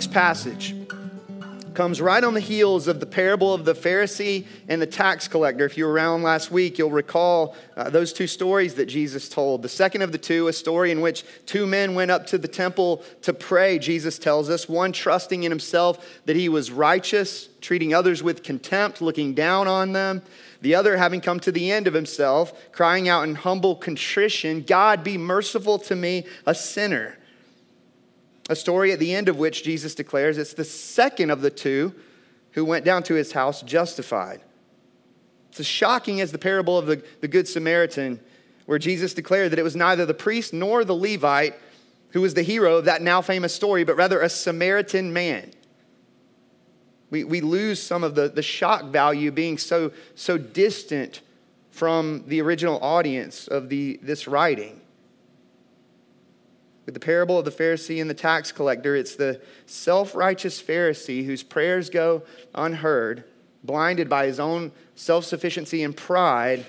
Morning's passage comes right on the heels of the parable of the Pharisee and the tax collector. If you were around last week, you'll recall uh, those two stories that Jesus told. The second of the two, a story in which two men went up to the temple to pray, Jesus tells us, one trusting in himself that he was righteous, treating others with contempt, looking down on them. The other, having come to the end of himself, crying out in humble contrition, God, be merciful to me, a sinner. A story at the end of which Jesus declares it's the second of the two who went down to his house justified. It's as shocking as the parable of the, the Good Samaritan, where Jesus declared that it was neither the priest nor the Levite who was the hero of that now famous story, but rather a Samaritan man. We, we lose some of the, the shock value being so, so distant from the original audience of the, this writing. With the parable of the Pharisee and the tax collector, it's the self righteous Pharisee whose prayers go unheard, blinded by his own self sufficiency and pride,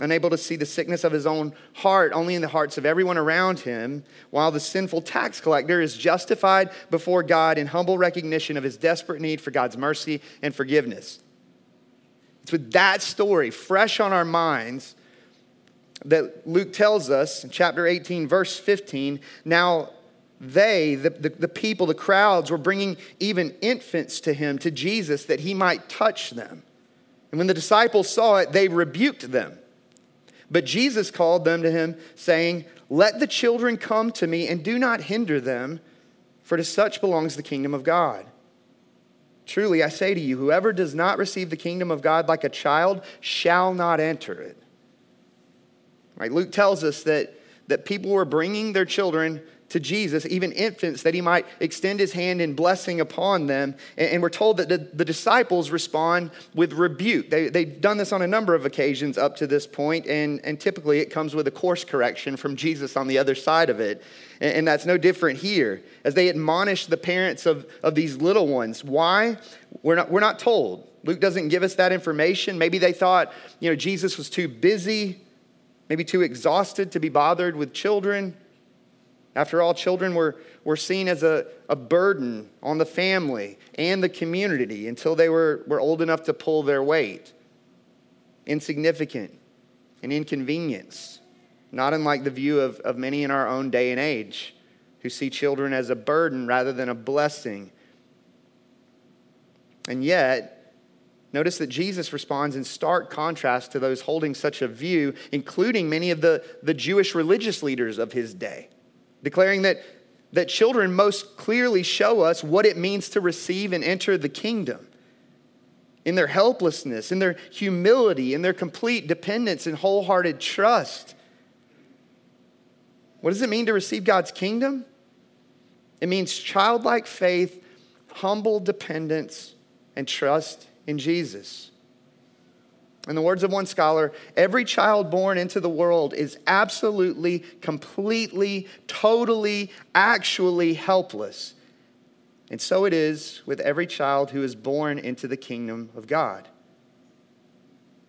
unable to see the sickness of his own heart only in the hearts of everyone around him, while the sinful tax collector is justified before God in humble recognition of his desperate need for God's mercy and forgiveness. It's with that story fresh on our minds that Luke tells us in chapter 18, verse 15. Now, they, the, the, the, people, the crowds, were bringing even infants to him, to Jesus, that he might touch them. And when the disciples saw it, they rebuked them. But Jesus called them to him, saying, Let the children come to me, and do not hinder them, for to such belongs the kingdom of God. Truly, I say to you, whoever does not receive the kingdom of God like a child shall not enter it. Right? Luke tells us that, that people were bringing their children to Jesus, even infants, that he might extend his hand in blessing upon them. And, and we're told that the, the, disciples respond with rebuke. They, they've done this on a number of occasions up to this point, and, and typically it comes with a course correction from Jesus on the other side of it. And, and that's no different here. As they admonish the parents of, of these little ones. Why? We're not, we're not told. Luke doesn't give us that information. Maybe they thought, you know, Jesus was too busy maybe too exhausted to be bothered with children. After all, children were, were seen as a, a burden on the family and the community until they were, were old enough to pull their weight. Insignificant and inconvenience, not unlike the view of, of many in our own day and age who see children as a burden rather than a blessing. And yet, Notice that Jesus responds in stark contrast to those holding such a view, including many of the, the Jewish religious leaders of his day, declaring that, that children most clearly show us what it means to receive and enter the kingdom. In their helplessness, in their humility, in their complete dependence and wholehearted trust. What does it mean to receive God's kingdom? It means childlike faith, humble dependence, and trust in Jesus. In the words of one scholar, every child born into the world is absolutely, completely, totally, actually helpless. And so it is with every child who is born into the kingdom of God.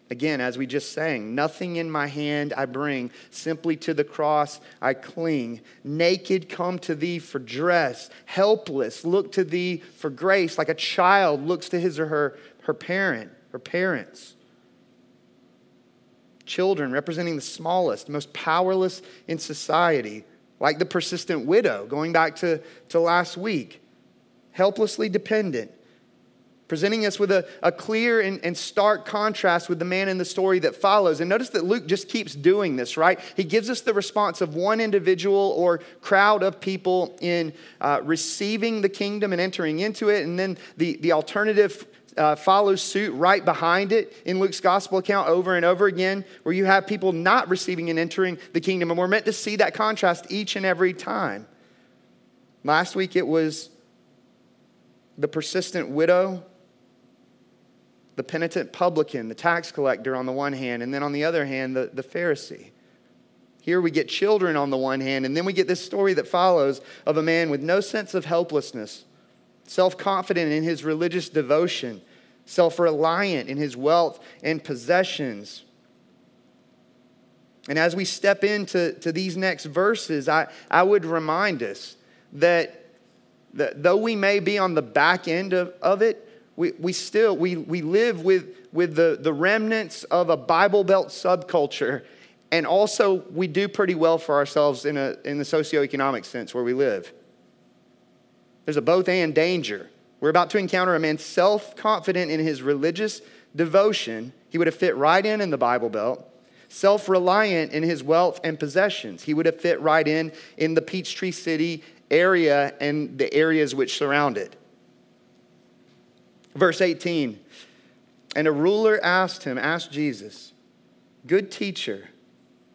Again, as we just sang, nothing in my hand I bring, simply to the cross I cling. Naked, come to thee for dress. Helpless, look to thee for grace, like a child looks to his or her her parent, her parents. Children representing the smallest, most powerless in society, like the persistent widow, going back to, to last week, helplessly dependent, presenting us with a, a clear and, and stark contrast with the man in the story that follows. And notice that Luke just keeps doing this, right? He gives us the response of one individual or crowd of people in uh, receiving the kingdom and entering into it, and then the, the alternative uh, follows suit right behind it in Luke's gospel account over and over again, where you have people not receiving and entering the kingdom. And we're meant to see that contrast each and every time. Last week it was the persistent widow, the penitent publican, the tax collector on the one hand, and then on the other hand, the, the Pharisee. Here we get children on the one hand, and then we get this story that follows of a man with no sense of helplessness, self confident in his religious devotion, self reliant in his wealth and possessions. And as we step into to these next verses, I, I would remind us that that though we may be on the back end of, of it, we, we still we, we live with, with the, the remnants of a Bible Belt subculture. And also, we do pretty well for ourselves in, a, in the socioeconomic sense where we live. There's a both and danger. We're about to encounter a man self confident in his religious devotion. He would have fit right in in the Bible Belt. Self reliant in his wealth and possessions. He would have fit right in in the Peachtree City area and the areas which surround it. Verse 18 And a ruler asked him, asked Jesus, Good teacher,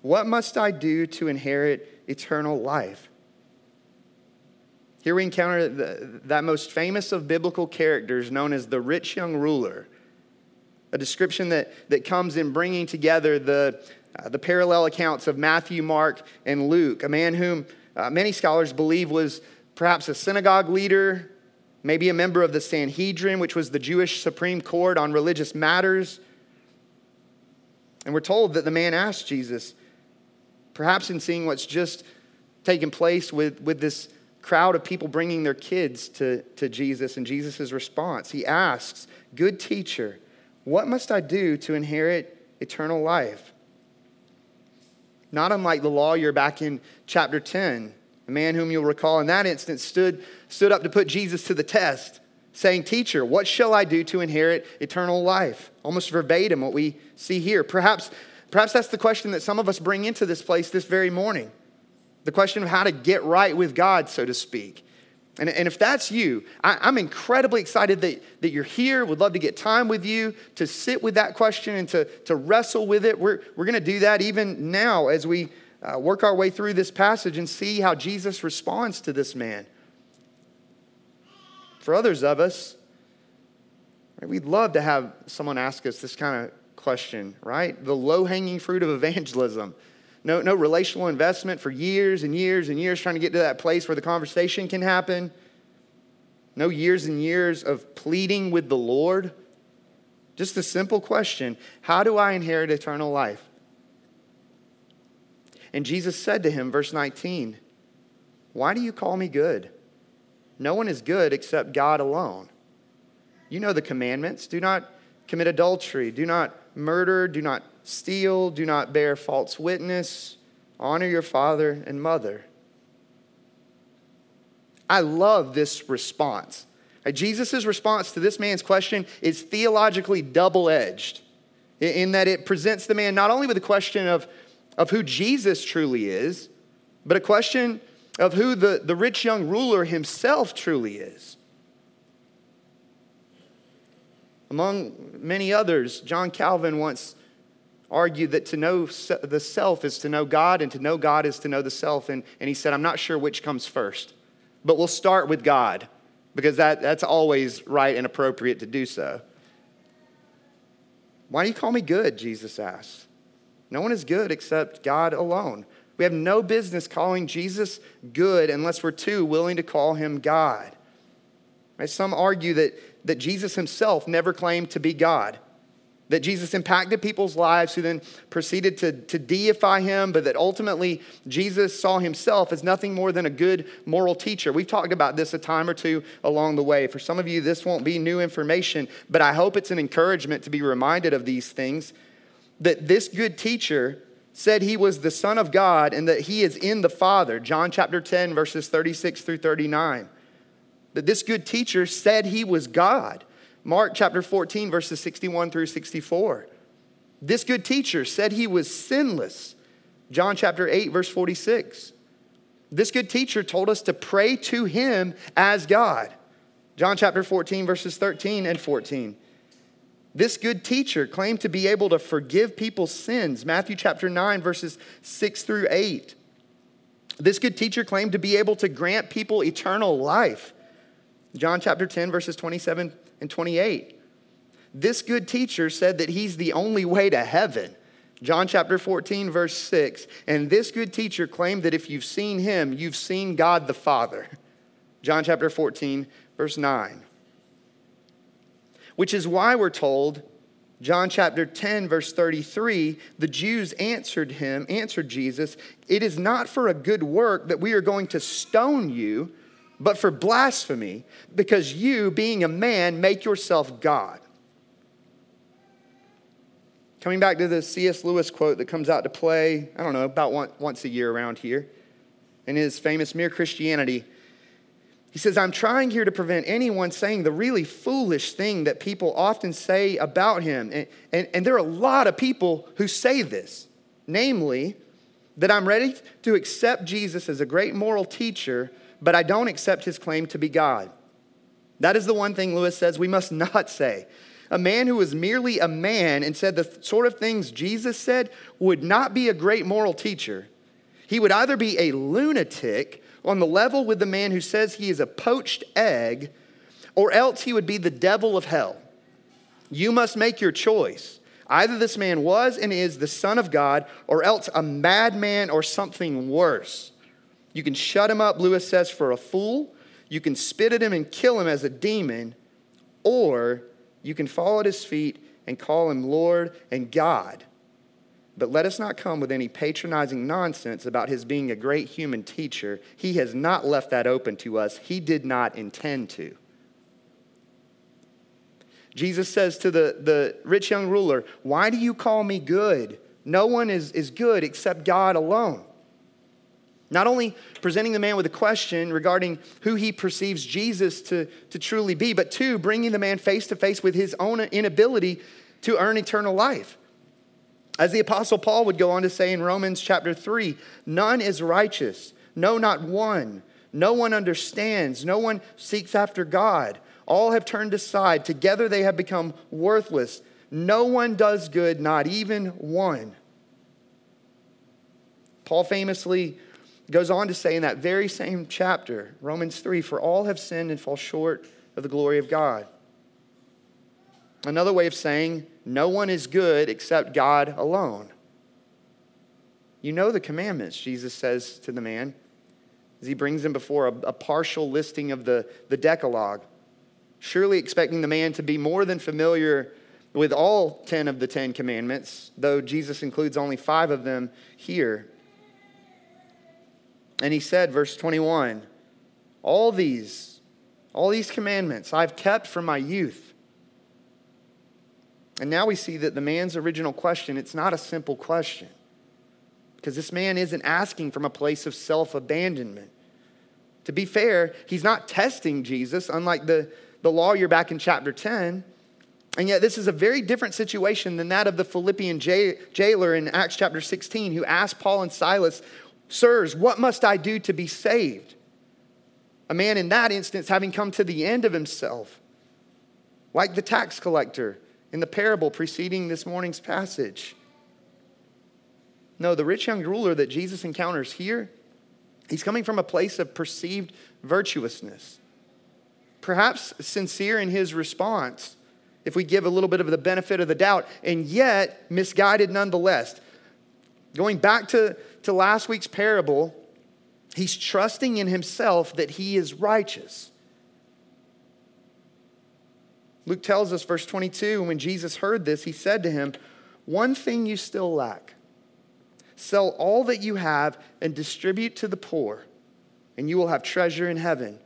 what must I do to inherit eternal life? Here we encounter the, that most famous of biblical characters known as the rich young ruler, a description that, that comes in bringing together the, uh, the parallel accounts of Matthew, Mark, and Luke, a man whom uh, many scholars believe was perhaps a synagogue leader, maybe a member of the Sanhedrin, which was the Jewish Supreme Court on religious matters. And we're told that the man asked Jesus, perhaps in seeing what's just taken place with, with this crowd of people bringing their kids to, to Jesus and Jesus' response. He asks, Good teacher, what must I do to inherit eternal life? Not unlike the lawyer back in chapter 10, a man whom you'll recall in that instance stood, stood up to put Jesus to the test, saying, Teacher, what shall I do to inherit eternal life? Almost verbatim what we see here. Perhaps, perhaps that's the question that some of us bring into this place this very morning the question of how to get right with God, so to speak. And, and if that's you, I, am incredibly excited that, that you're here. Would love to get time with you to sit with that question and to, to wrestle with it. We're, we're going to do that even now as we uh, work our way through this passage and see how Jesus responds to this man. For others of us, right, we'd love to have someone ask us this kind of question, right? The low hanging fruit of evangelism no, no relational investment for years and years and years trying to get to that place where the conversation can happen. No years and years of pleading with the Lord. Just a simple question How do I inherit eternal life? And Jesus said to him, verse 19, Why do you call me good? No one is good except God alone. You know the commandments do not commit adultery, do not murder, do not steal, do not bear false witness, honor your father and mother. I love this response. Uh, Jesus' response to this man's question is theologically double edged in that it presents the man not only with a question of, of who Jesus truly is, but a question of who the, the rich young ruler himself truly is. Among many others, John Calvin once argued that to know the self is to know God, and to know God is to know the self. And, and he said, I'm not sure which comes first, but we'll start with God because that, that's always right and appropriate to do so. Why do you call me good? Jesus asked. No one is good except God alone. We have no business calling Jesus good unless we're too willing to call him God. Right? Some argue that, that Jesus himself never claimed to be God that Jesus impacted people's lives who then proceeded to, to deify him, but that ultimately Jesus saw himself as nothing more than a good moral teacher. We've talked about this a time or two along the way. For some of you, this won't be new information, but I hope it's an encouragement to be reminded of these things. That this good teacher said he was the Son of God and that he is in the Father. John chapter 10, verses 36 through 39. That this good teacher said he was God. Mark chapter 14, verses 61 through 64. This good teacher said he was sinless. John chapter 8, verse 46. This good teacher told us to pray to him as God. John chapter 14, verses 13 and 14. This good teacher claimed to be able to forgive people's sins. Matthew chapter 9, verses 6 through 8. This good teacher claimed to be able to grant people eternal life. John chapter 10, verses 27 and 28. This good teacher said that he's the only way to heaven. John chapter 14, verse 6. And this good teacher claimed that if you've seen him, you've seen God the Father. John chapter 14, verse 9. Which is why we're told, John chapter 10, verse 33, the Jews answered him, answered Jesus, It is not for a good work that we are going to stone you but for blasphemy, because you, being a man, make yourself God. Coming back to the C.S. Lewis quote that comes out to play, I don't know, about once a year around here, in his famous Mere Christianity. He says, I'm trying here to prevent anyone saying the really foolish thing that people often say about him. And, and, and, there are a lot of people who say this, namely, that I'm ready to accept Jesus as a great moral teacher, but I don't accept his claim to be God. That is the one thing Lewis says we must not say. A man who was merely a man and said the sort of things Jesus said would not be a great moral teacher. He would either be a lunatic on the level with the man who says he is a poached egg, or else he would be the devil of hell. You must make your choice. Either this man was and is the Son of God, or else a madman or something worse. You can shut him up, Lewis says, for a fool. You can spit at him and kill him as a demon, or you can fall at his feet and call him Lord and God. But let us not come with any patronizing nonsense about his being a great human teacher. He has not left that open to us, he did not intend to. Jesus says to the, the rich young ruler, Why do you call me good? No one is, is good except God alone. Not only presenting the man with a question regarding who he perceives Jesus to, to truly be, but two, bringing the man face to face with his own inability to earn eternal life. As the Apostle Paul would go on to say in Romans chapter 3 none is righteous, no, not one. No one understands, no one seeks after God. All have turned aside. Together they have become worthless. No one does good, not even one. Paul famously goes on to say in that very same chapter, Romans 3 For all have sinned and fall short of the glory of God. Another way of saying, no one is good except God alone. You know the commandments, Jesus says to the man as he brings him before a, a, partial listing of the, the Decalogue, surely expecting the man to be more than familiar with all 10 of the 10 commandments, though Jesus includes only five of them here. And he said, verse 21, all these, all these commandments I've kept from my youth. And now we see that the man's original question, it's not a simple question. Because this man isn't asking from a place of self abandonment. To be fair, he's not testing Jesus, unlike the, the lawyer back in chapter 10. And yet, this is a very different situation than that of the Philippian jailer in Acts chapter 16 who asked Paul and Silas, Sirs, what must I do to be saved? A man in that instance having come to the end of himself, like the tax collector in the parable preceding this morning's passage. No, the rich young ruler that Jesus encounters here, he's coming from a place of perceived virtuousness. Perhaps sincere in his response, if we give a little bit of the benefit of the doubt, and yet misguided nonetheless. Going back to, to last week's parable, he's trusting in himself that he is righteous. Luke tells us, verse 22, when Jesus heard this, he said to him, One thing you still lack sell all that you have and distribute to the poor, and you will have treasure in heaven.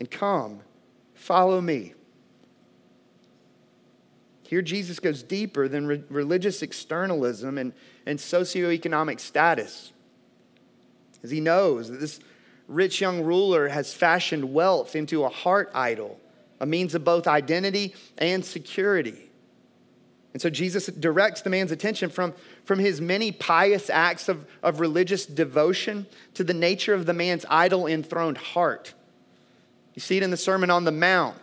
And come, follow me. Here, Jesus goes deeper than re- religious externalism and, and socioeconomic status. As he knows that this rich young ruler has fashioned wealth into a heart idol a means of both identity and security. And so Jesus directs the man's attention from, from his many pious acts of, of religious devotion to the nature of the man's idol enthroned heart. You see it in the Sermon on the Mount.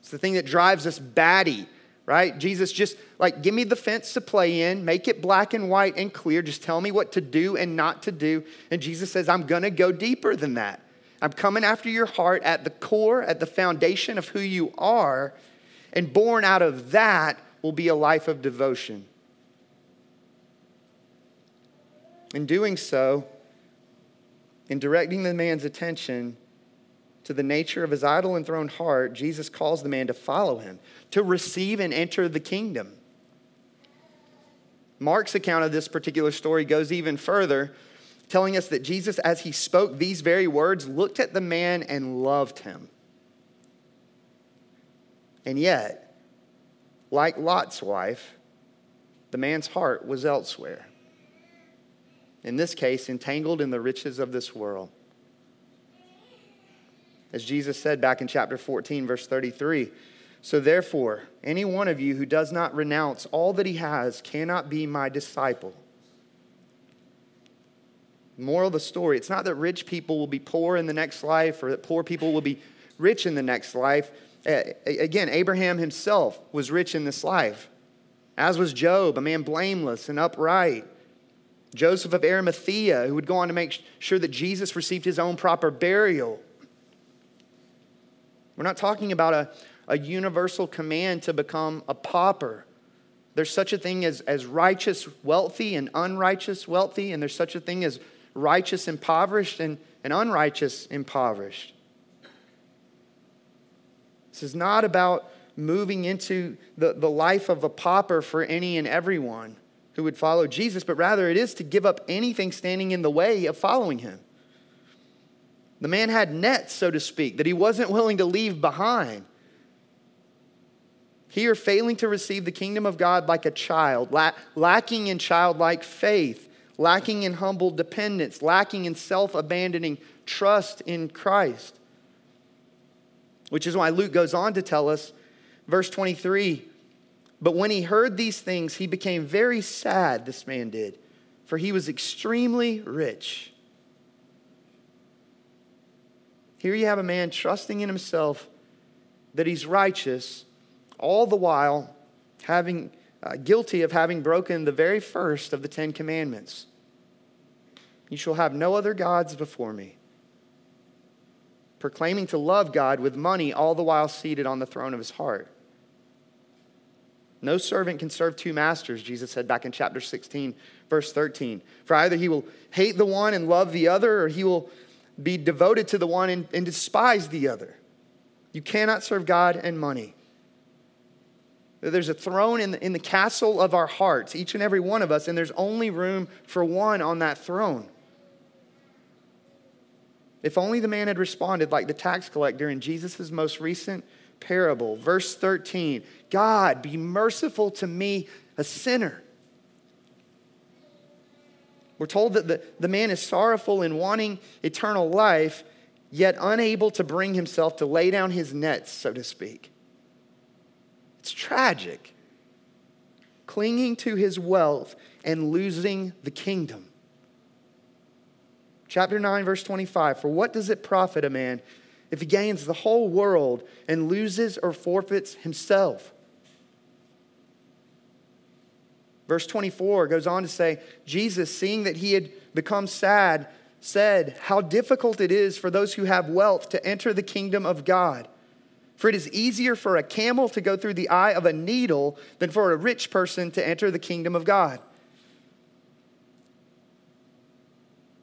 It's the thing that drives us batty, right? Jesus just like, give me the fence to play in, make it black and white and clear. Just tell me what to do and not to do. And Jesus says, I'm going to go deeper than that. I'm coming after your heart at the core, at the foundation of who you are. And born out of that will be a life of devotion. In doing so, in directing the man's attention to the nature of his idol enthroned heart, Jesus calls the man to follow him, to receive and enter the kingdom. Mark's account of this particular story goes even further telling us that Jesus, as he spoke these very words, looked at the man and loved him. And yet, like Lot's wife, the man's heart was elsewhere. In this case, entangled in the riches of this world. As Jesus said back in chapter 14, verse 33 So therefore, any one of you who does not renounce all that he has cannot be my disciple. Moral of the story it's not that rich people will be poor in the next life or that poor people will be rich in the next life. Again, Abraham himself was rich in this life, as was Job, a man blameless and upright. Joseph of Arimathea, who would go on to make sure that Jesus received his own proper burial. We're not talking about a, a universal command to become a pauper. There's such a thing as, as righteous wealthy and unrighteous wealthy, and there's such a thing as righteous impoverished and, and unrighteous impoverished. This is not about moving into the, the life of a pauper for any and everyone who would follow Jesus, but rather it is to give up anything standing in the way of following him. The man had nets, so to speak, that he wasn't willing to leave behind. Here, failing to receive the kingdom of God like a child, la- lacking in childlike faith, lacking in humble dependence, lacking in self abandoning trust in Christ. Which is why Luke goes on to tell us, verse 23 But when he heard these things, he became very sad, this man did, for he was extremely rich. Here you have a man trusting in himself that he's righteous, all the while having uh, guilty of having broken the very first of the Ten Commandments. You shall have no other gods before me proclaiming to love God with money, all the while seated on the throne of his heart. No servant can serve two masters, Jesus said back in chapter 16, verse 13. For either he will hate the one and love the other, or he will be devoted to the one and, and despise the other. You cannot serve God and money. There's a throne in the, in the castle of our hearts, each and every one of us, and there's only room for one on that throne. If only the man had responded like the tax collector in Jesus' most recent parable. Verse 13 God, be merciful to me, a sinner. We're told that the, the man is sorrowful in wanting eternal life, yet unable to bring himself to lay down his nets, so to speak. It's tragic. Clinging to his wealth and losing the kingdom. Chapter 9, verse 25 For what does it profit a man if he gains the whole world and loses or forfeits himself? Verse 24 goes on to say, Jesus, seeing that he had become sad, said, How difficult it is for those who have wealth to enter the kingdom of God. For it is easier for a camel to go through the eye of a needle than for a rich person to enter the kingdom of God.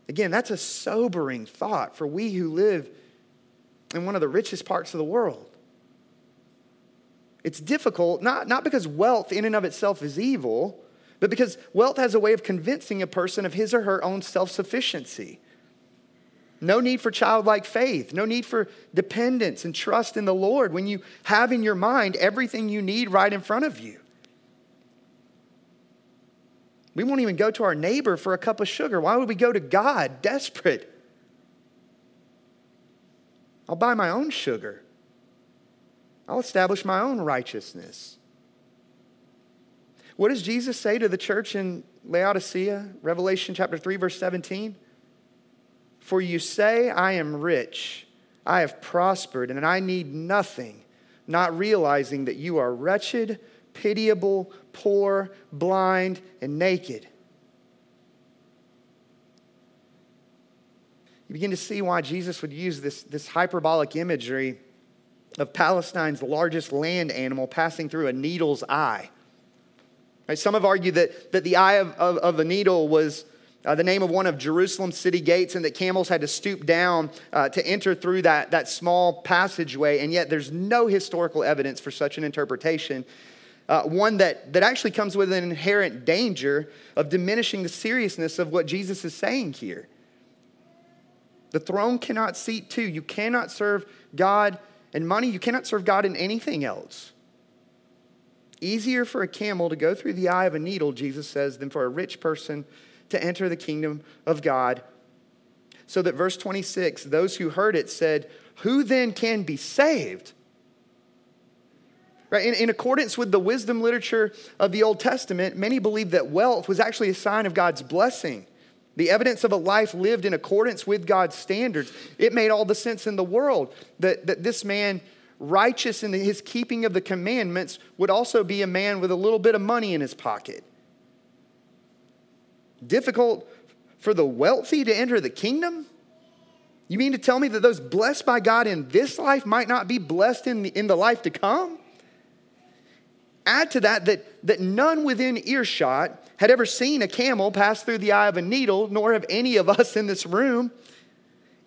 Again, that's a sobering thought for we who live in one of the richest parts of the world. It's difficult, not, not because wealth in and of itself is evil, but because wealth has a way of convincing a person of his or her own self sufficiency. No need for childlike faith, no need for dependence and trust in the Lord when you have in your mind everything you need right in front of you. We won't even go to our neighbor for a cup of sugar. Why would we go to God desperate? I'll buy my own sugar. I'll establish my own righteousness. What does Jesus say to the church in Laodicea? Revelation chapter 3, verse 17. For you say, I am rich, I have prospered, and I need nothing, not realizing that you are wretched, pitiable, poor, blind, and naked. You begin to see why Jesus would use this, this hyperbolic imagery of Palestine's largest land animal passing through a needle's eye. Right? Some have argued that, that the eye of, of, of a needle was uh, the name of one of Jerusalem's city gates, and that camels had to stoop down uh, to enter through that, that small passageway. And yet, there's no historical evidence for such an interpretation uh, one that, that actually comes with an inherent danger of diminishing the seriousness of what Jesus is saying here. The throne cannot seat two. You cannot serve God and money. You cannot serve God in anything else. Easier for a camel to go through the eye of a needle, Jesus says, than for a rich person to enter the kingdom of God. So that verse 26, those who heard it said, Who then can be saved? Right? In, in, accordance with the wisdom literature of the Old Testament, many believed that wealth was actually a sign of God's blessing, the evidence of a life lived in accordance with God's standards. It made all the sense in the world that, that this man, righteous in his keeping of the commandments, would also be a man with a little bit of money in his pocket. Difficult for the wealthy to enter the kingdom? You mean to tell me that those blessed by God in this life might not be blessed in the, in the life to come? Add to that, that that none within earshot had ever seen a camel pass through the eye of a needle, nor have any of us in this room.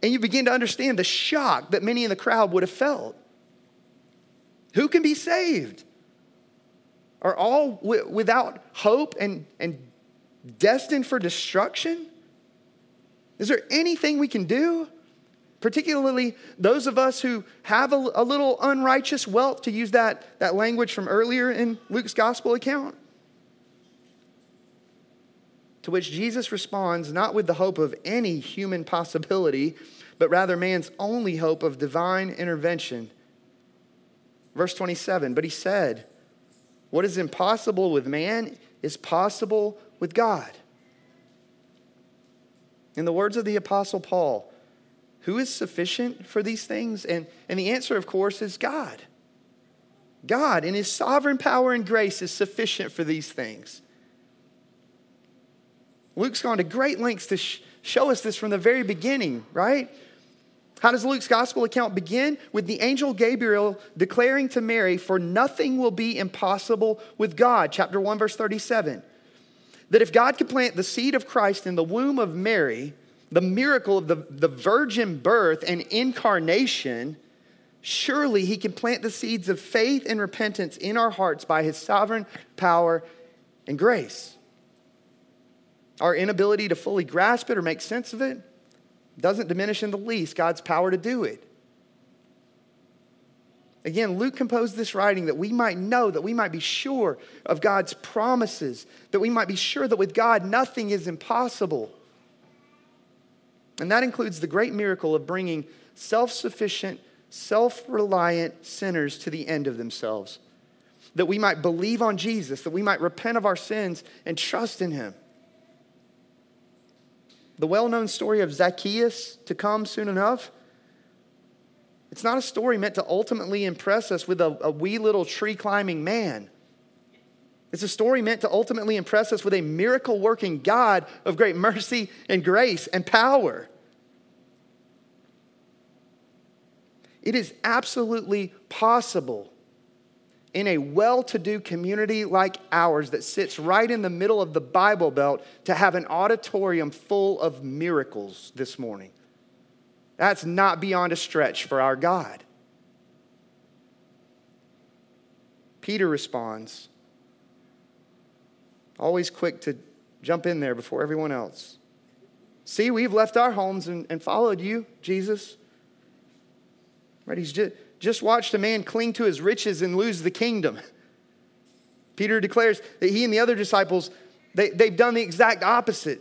And you begin to understand the shock that many in the crowd would have felt. Who can be saved? Are all w- without hope and, and destined for destruction? Is there anything we can do? particularly those of us who have a, a, little unrighteous wealth, to use that, that language from earlier in Luke's gospel account. To which Jesus responds not with the hope of any human possibility, but rather man's only hope of divine intervention. Verse 27 But he said, What is impossible with man is possible with God. In the words of the Apostle Paul, who is sufficient for these things? And, and the answer, of course, is God. God, in His sovereign power and grace, is sufficient for these things. Luke's gone to great lengths to sh- show us this from the very beginning, right? How does Luke's gospel account begin? With the angel Gabriel declaring to Mary, For nothing will be impossible with God. Chapter 1, verse 37. That if God could plant the seed of Christ in the womb of Mary, the miracle of the, the virgin birth and incarnation, surely he can plant the seeds of faith and repentance in our hearts by his sovereign power and grace. Our inability to fully grasp it or make sense of it doesn't diminish in the least God's power to do it. Again, Luke composed this writing that we might know, that we might be sure of God's promises, that we might be sure that with God nothing is impossible. And that includes the great miracle of bringing self sufficient, self reliant sinners to the end of themselves. That we might believe on Jesus, that we might repent of our sins and trust in him. The well known story of Zacchaeus to come soon enough. It's not a story meant to ultimately impress us with a, a wee little tree climbing man. It's a story meant to ultimately impress us with a miracle working God of great mercy and grace and power. It is absolutely possible in a well to do community like ours that sits right in the middle of the Bible Belt to have an auditorium full of miracles this morning. That's not beyond a stretch for our God. Peter responds, always quick to jump in there before everyone else. See, we've left our homes and, and followed you, Jesus. Right? He's just, just watched a man cling to his riches and lose the kingdom. Peter declares that he and the other disciples, they, they've done the exact opposite.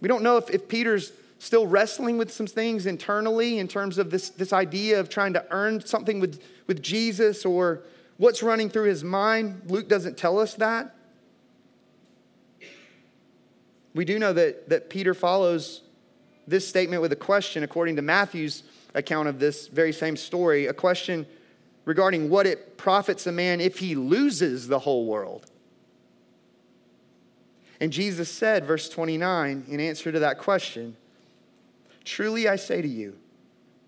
We don't know if, if Peter's still wrestling with some things internally in terms of this, this idea of trying to earn something with, with Jesus or what's running through his mind. Luke doesn't tell us that. We do know that, that Peter follows this statement with a question according to Matthew's account of this very same story, a question regarding what it profits a man if he loses the whole world. And Jesus said, verse 29, in answer to that question, Truly I say to you,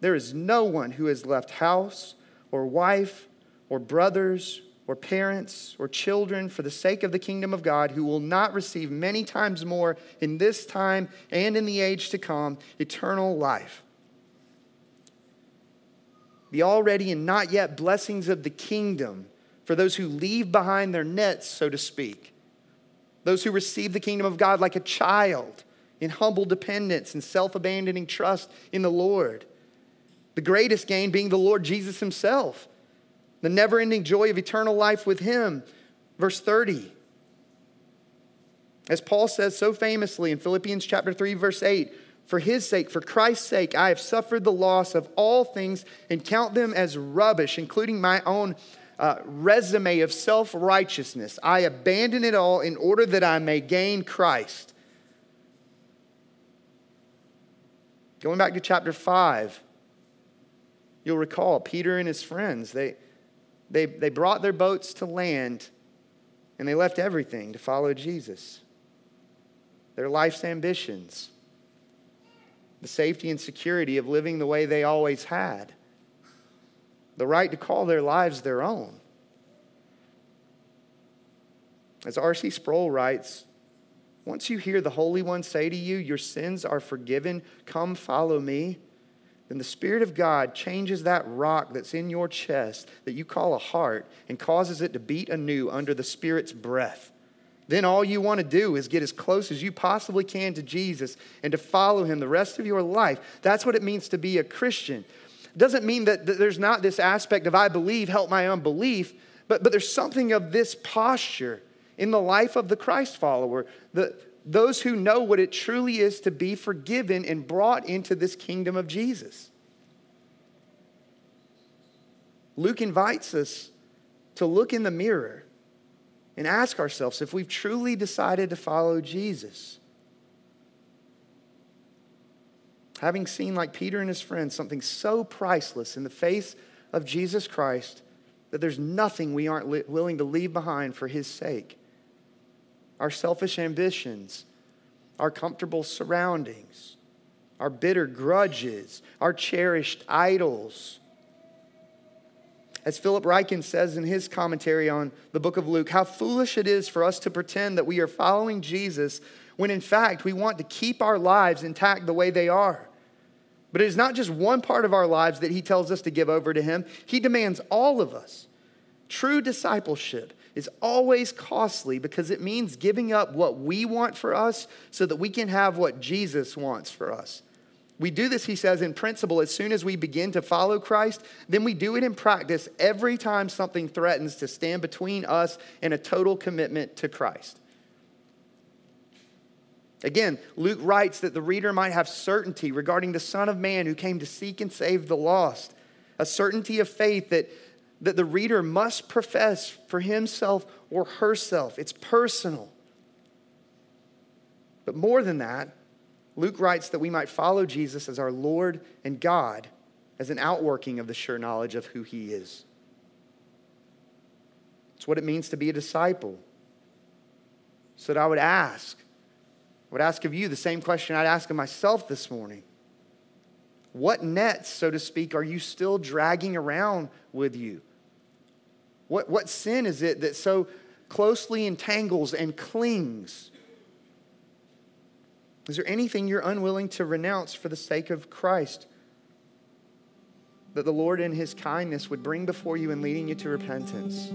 there is no one who has left house or wife or brothers or parents or children for the sake of the kingdom of God who will not receive many times more in this time and in the age to come eternal life the already and not yet blessings of the kingdom for those who leave behind their nets, so to speak. Those who receive the kingdom of God like a child in humble dependence and self abandoning trust in the Lord. The greatest gain being the Lord Jesus Himself, the never ending joy of eternal life with Him. Verse 30. As Paul says so famously in Philippians chapter 3 verse 8, for his sake, for Christ's sake, I have suffered the loss of all things and count them as rubbish, including my own uh, resume of self righteousness. I abandon it all in order that I may gain Christ. Going back to chapter 5, you'll recall Peter and his friends, they, they, they brought their boats to land and they left everything to follow Jesus. Their life's ambitions the safety and security of living the way they always had, the right to call their lives their own. As R.C. Sproul writes, once you hear the Holy One say to you, Your sins are forgiven, come follow me, then the Spirit of God changes that rock that's in your chest that you call a heart and causes it to beat anew under the Spirit's breath. Then all you want to do is get as close as you possibly can to Jesus and to follow him the rest of your life. That's what it means to be a Christian. It doesn't mean that, there's not this aspect of I believe, help my unbelief, but, but there's something of this posture in the life of the Christ follower. The, those who know what it truly is to be forgiven and brought into this kingdom of Jesus. Luke invites us to look in the mirror and ask ourselves if we've truly decided to follow Jesus. Having seen, like Peter and his friends, something so priceless in the face of Jesus Christ that there's nothing we aren't li- willing to leave behind for his sake. Our selfish ambitions, our comfortable surroundings, our bitter grudges, our cherished idols as Philip Ryken says in his commentary on the book of Luke, how foolish it is for us to pretend that we are following Jesus when in fact we want to keep our lives intact the way they are. But it is not just one part of our lives that he tells us to give over to him, he demands all of us. True discipleship is always costly because it means giving up what we want for us so that we can have what Jesus wants for us. We do this, he says, in principle as soon as we begin to follow Christ. Then we do it in practice every time something threatens to stand between us and a total commitment to Christ. Again, Luke writes that the reader might have certainty regarding the Son of Man who came to seek and save the lost, a certainty of faith that, that the reader must profess for himself or herself. It's personal. But more than that, Luke writes that we might follow Jesus as our Lord and God as an outworking of the sure knowledge of who he is. It's what it means to be a disciple. So that I would ask, I would ask of you the same question I'd ask of myself this morning. What nets, so to speak, are you still dragging around with you? What, what sin is it that so closely entangles and clings? Is there anything you're unwilling to renounce for the sake of Christ? That the Lord in His kindness would bring before you and leading you to repentance.